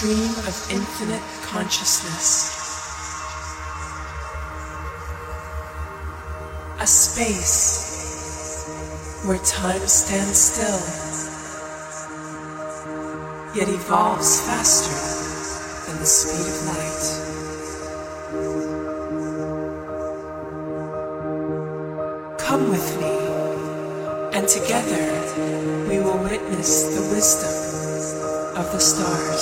stream of infinite consciousness. A space where time stands still, yet evolves faster than the speed of light. Come with me, and together we will witness the wisdom of the stars.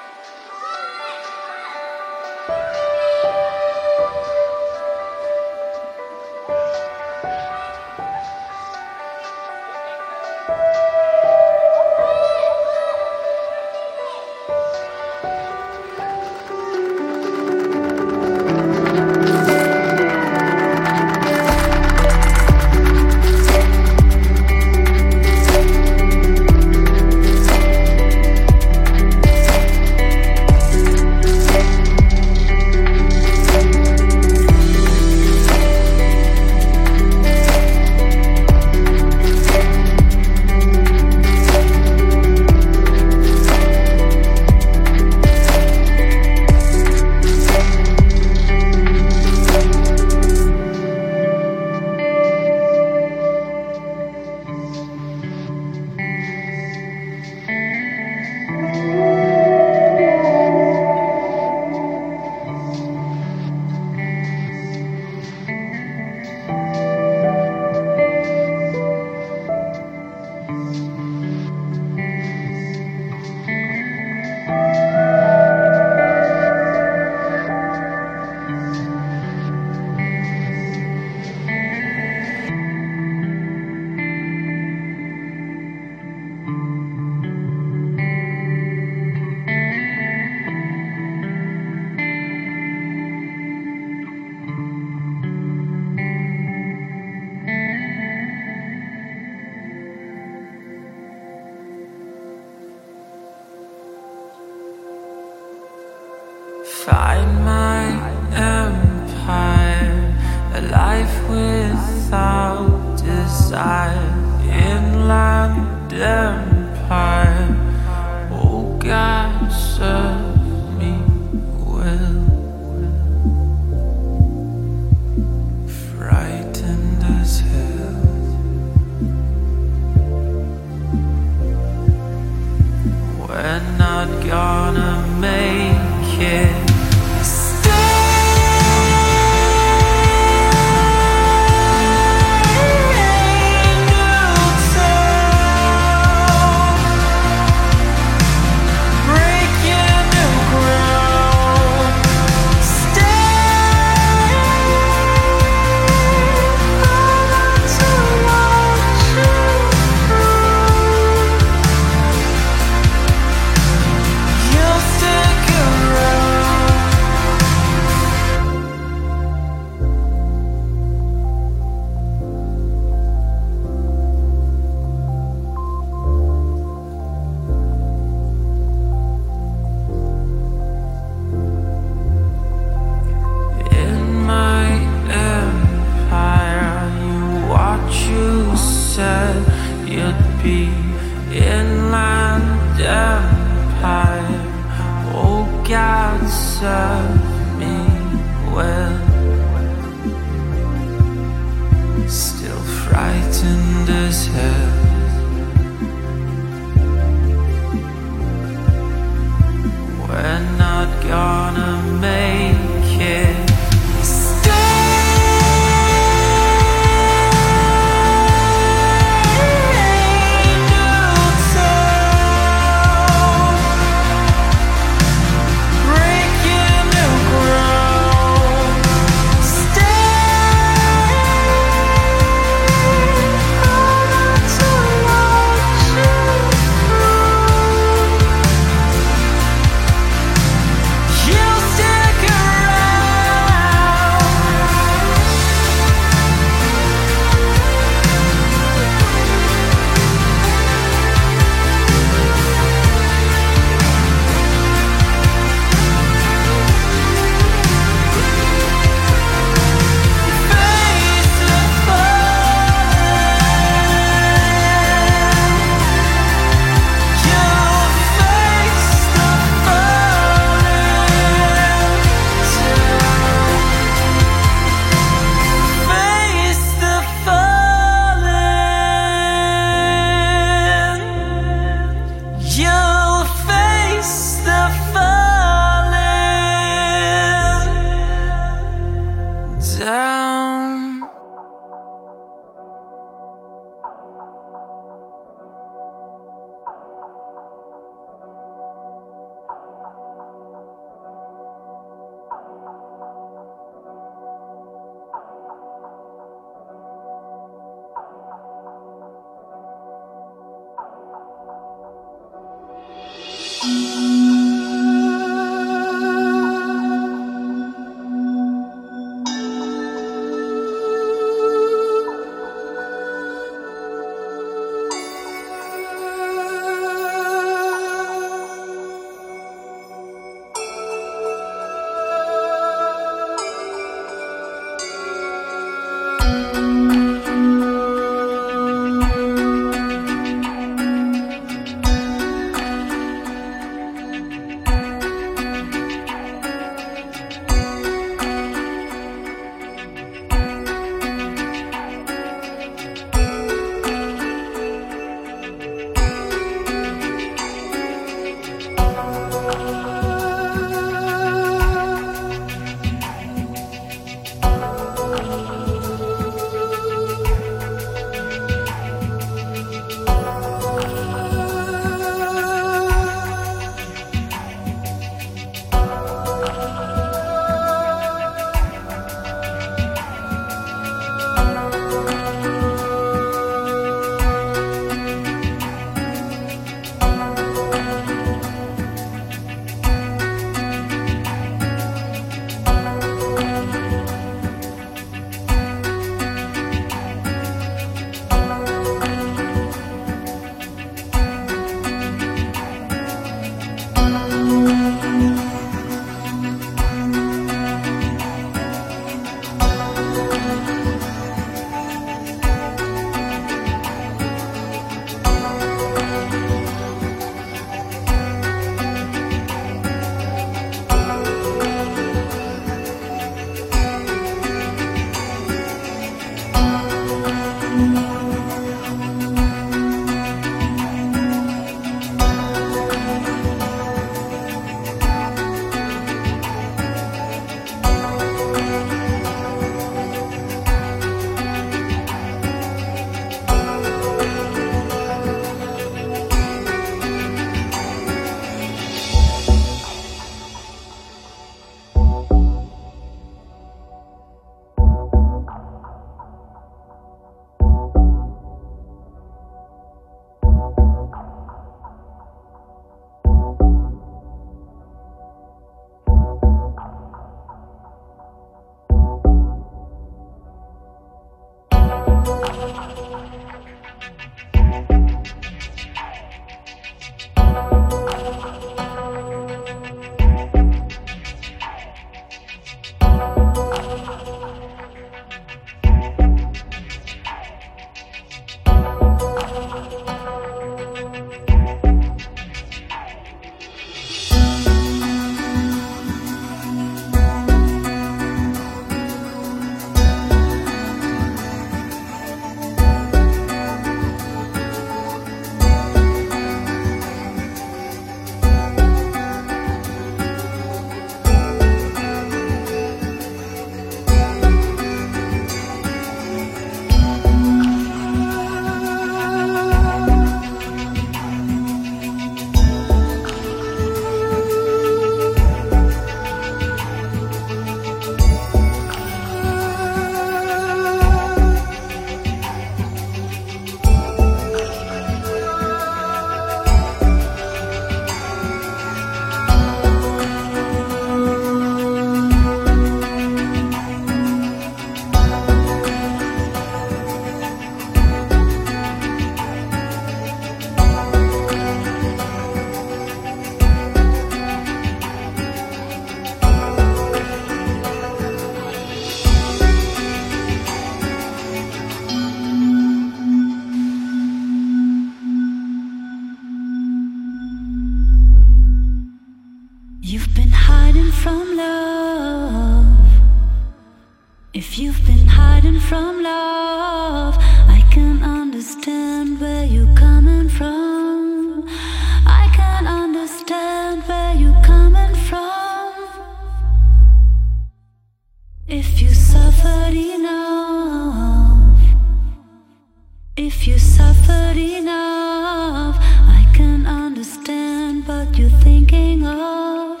Thinking of.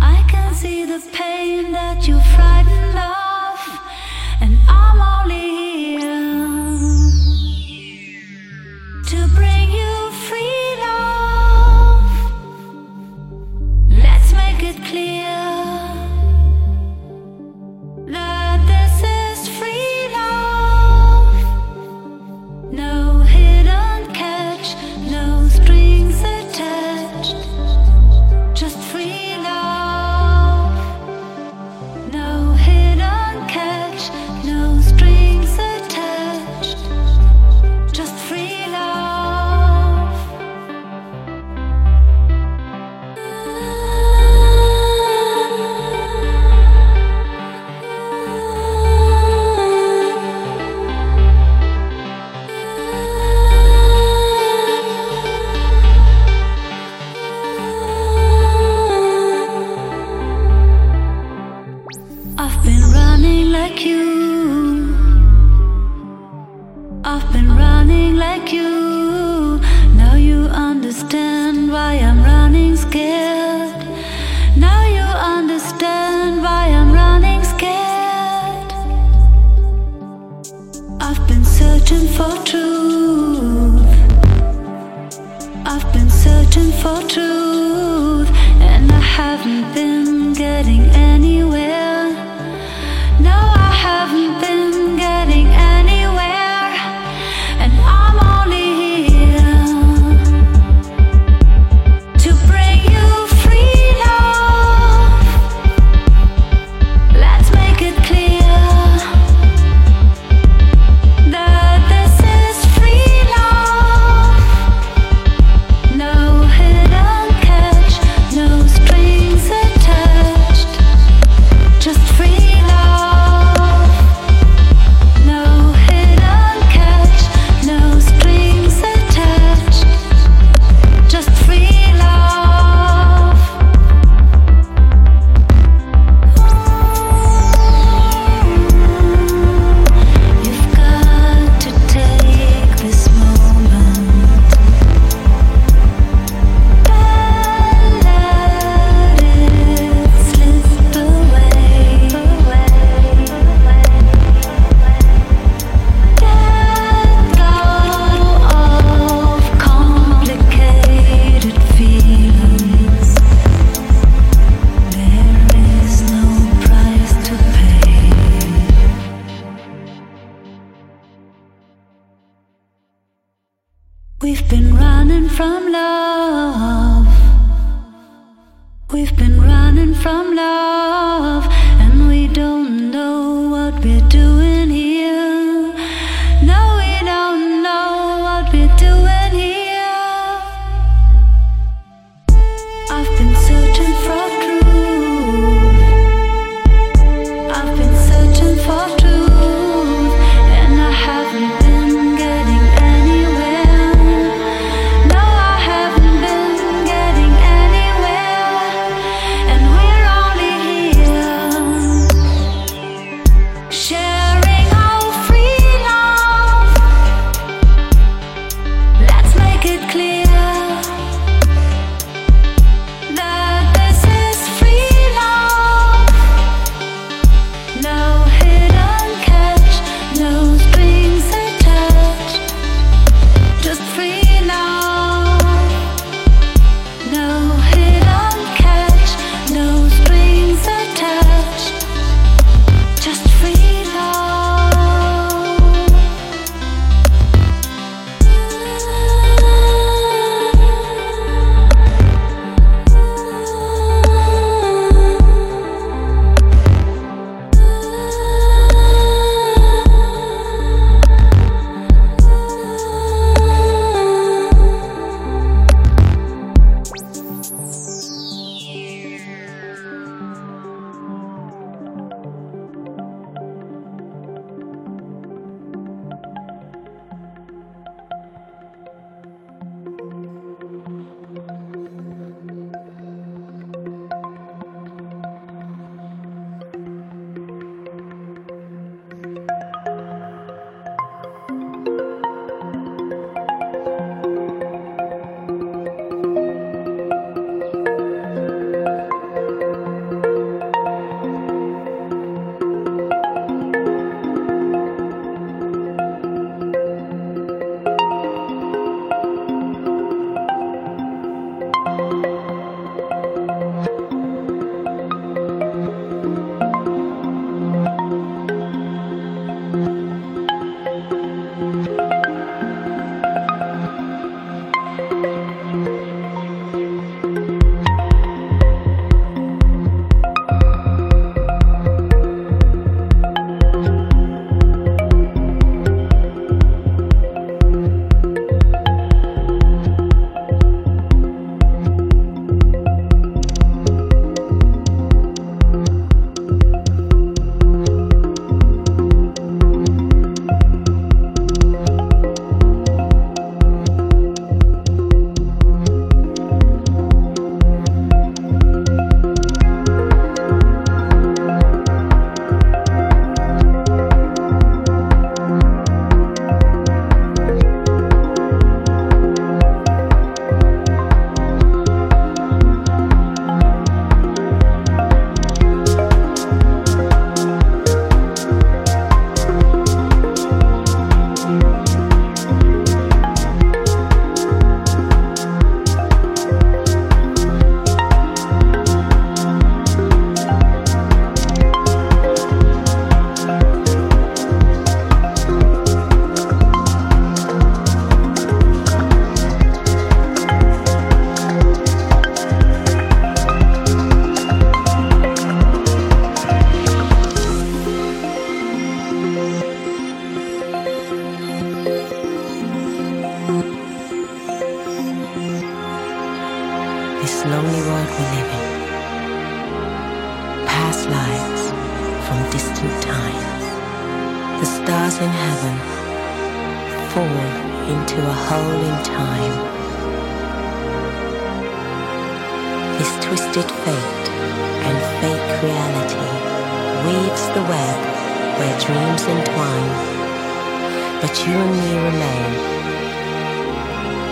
I can see the pain that you're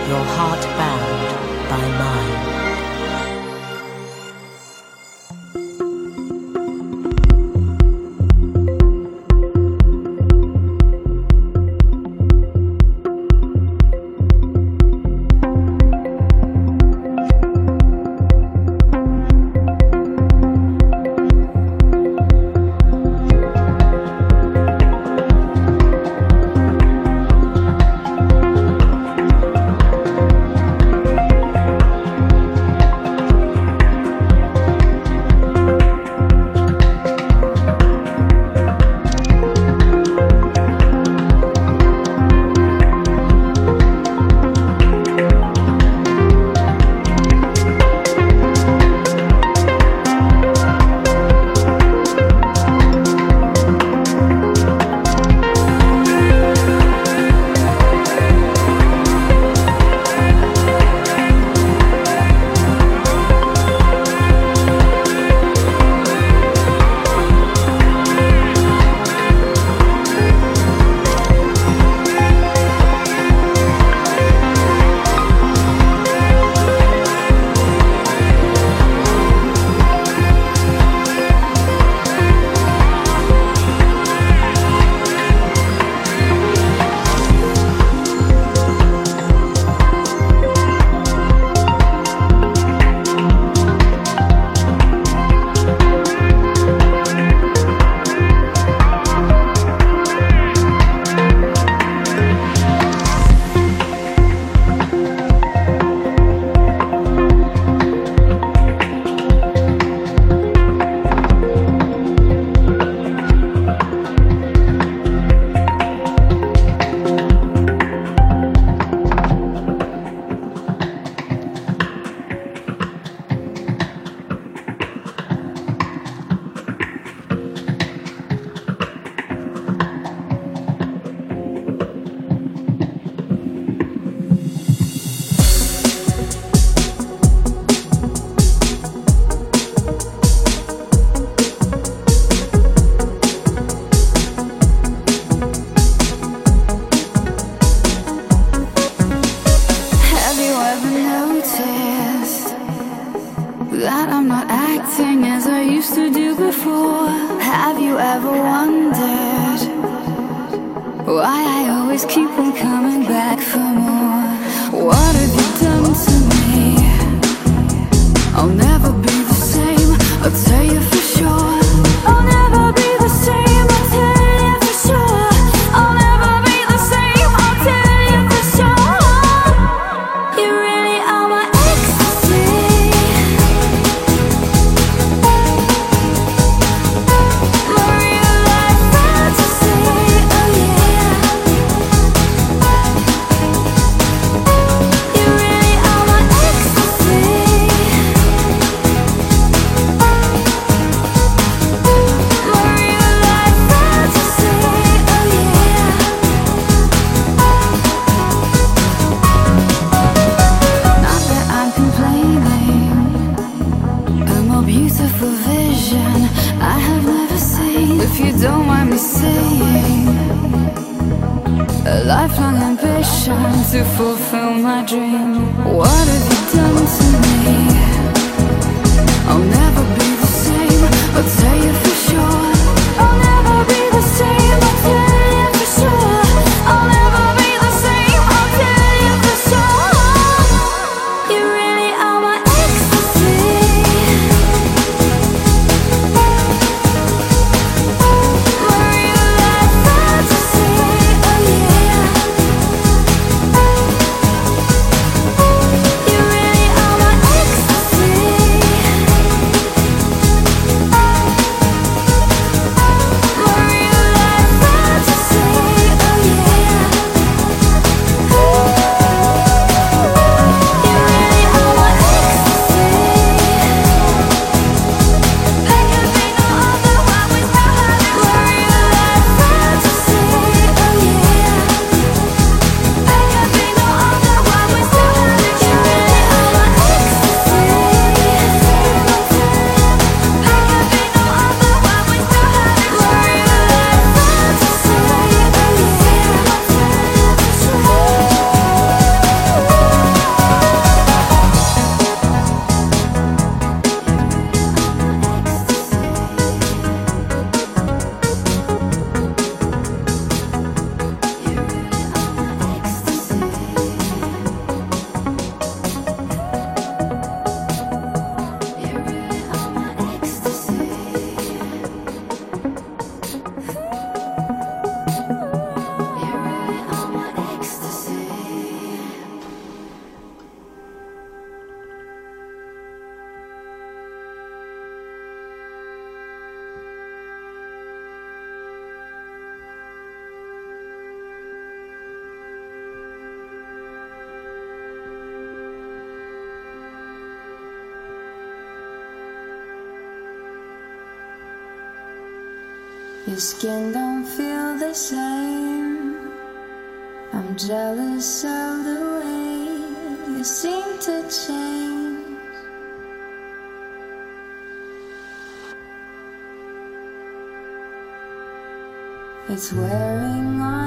your heart bound by mine. fulfill my dream What have you done to me? I'll never be the same I'll tell you for sure Your skin don't feel the same. I'm jealous of the way you seem to change. It's wearing on.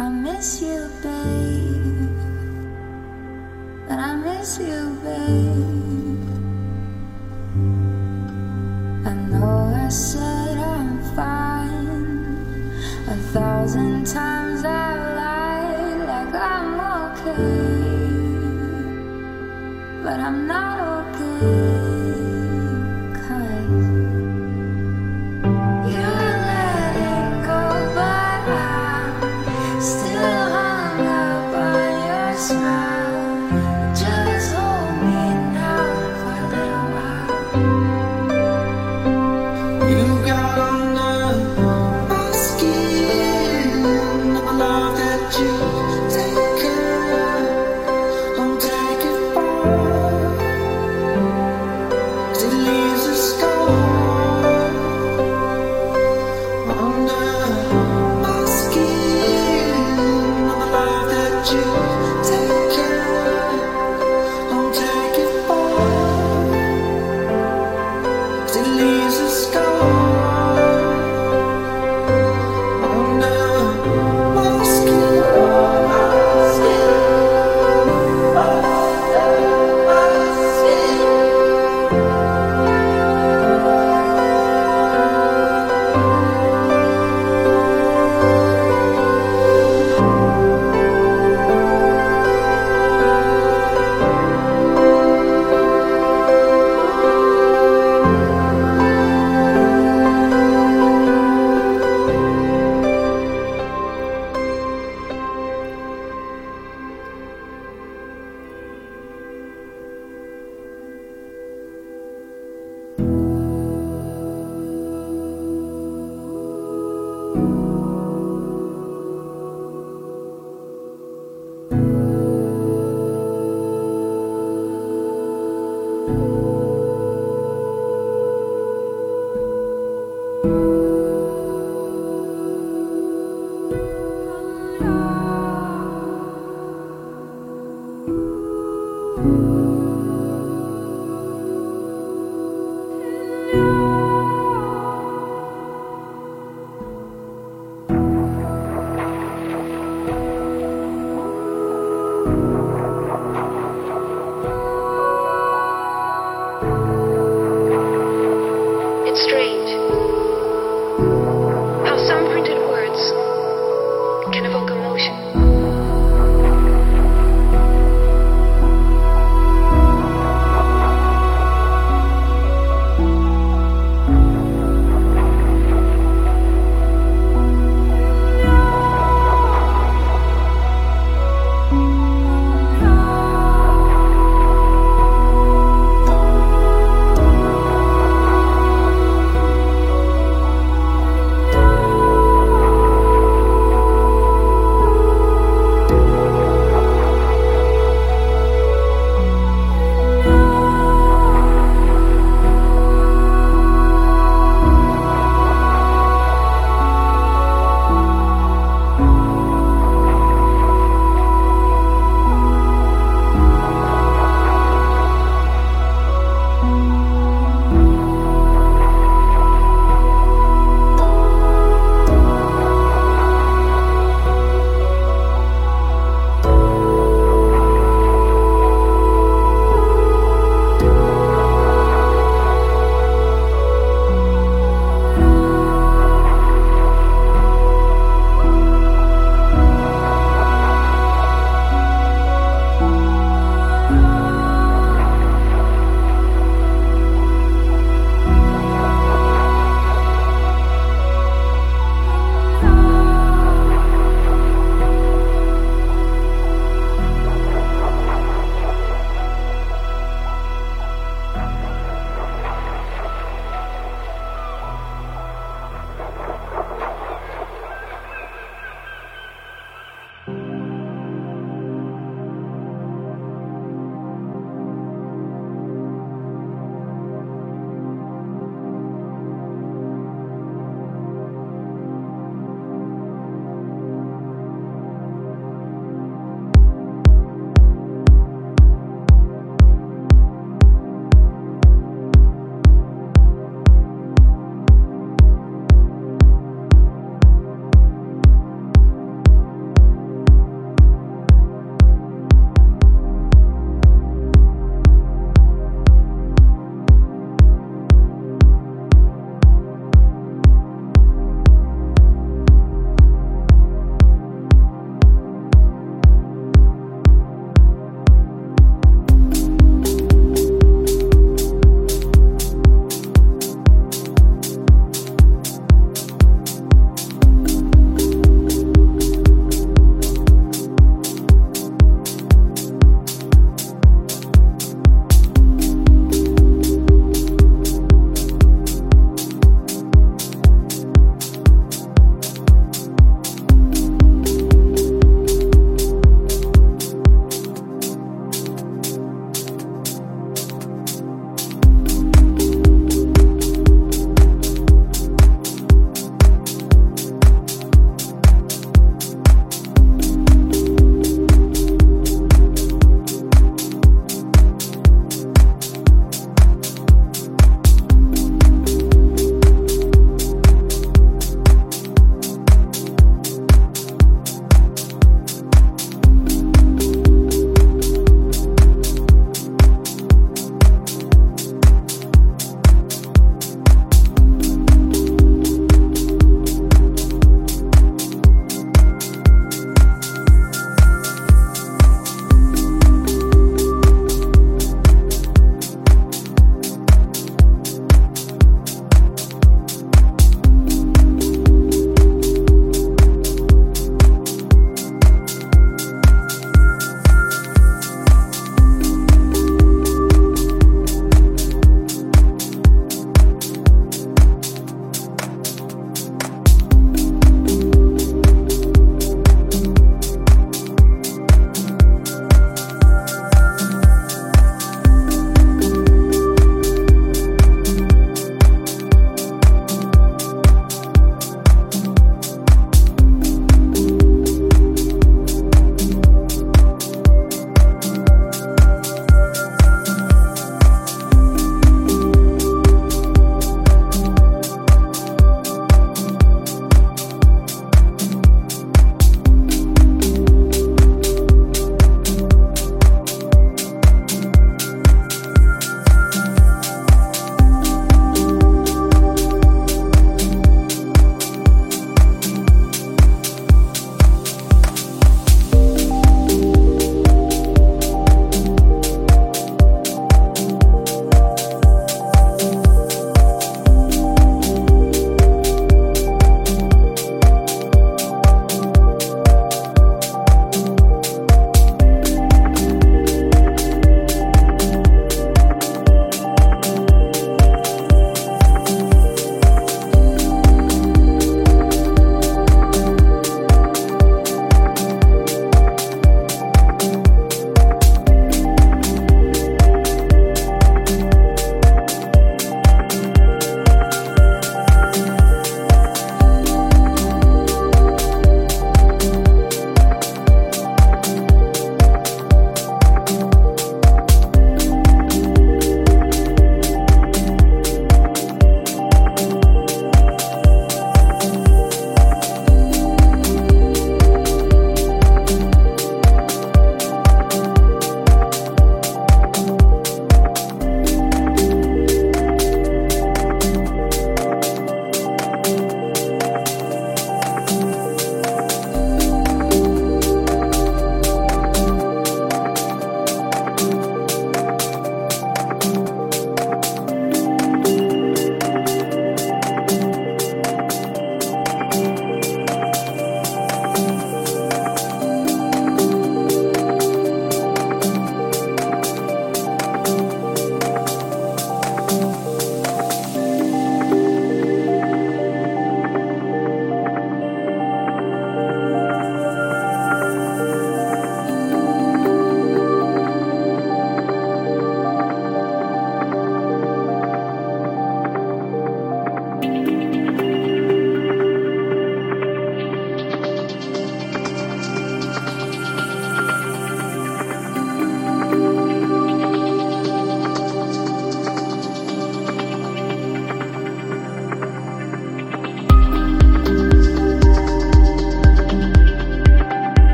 I miss you, babe. But I miss you, babe. I know I said I'm fine. A thousand times I lied, like I'm okay. But I'm not.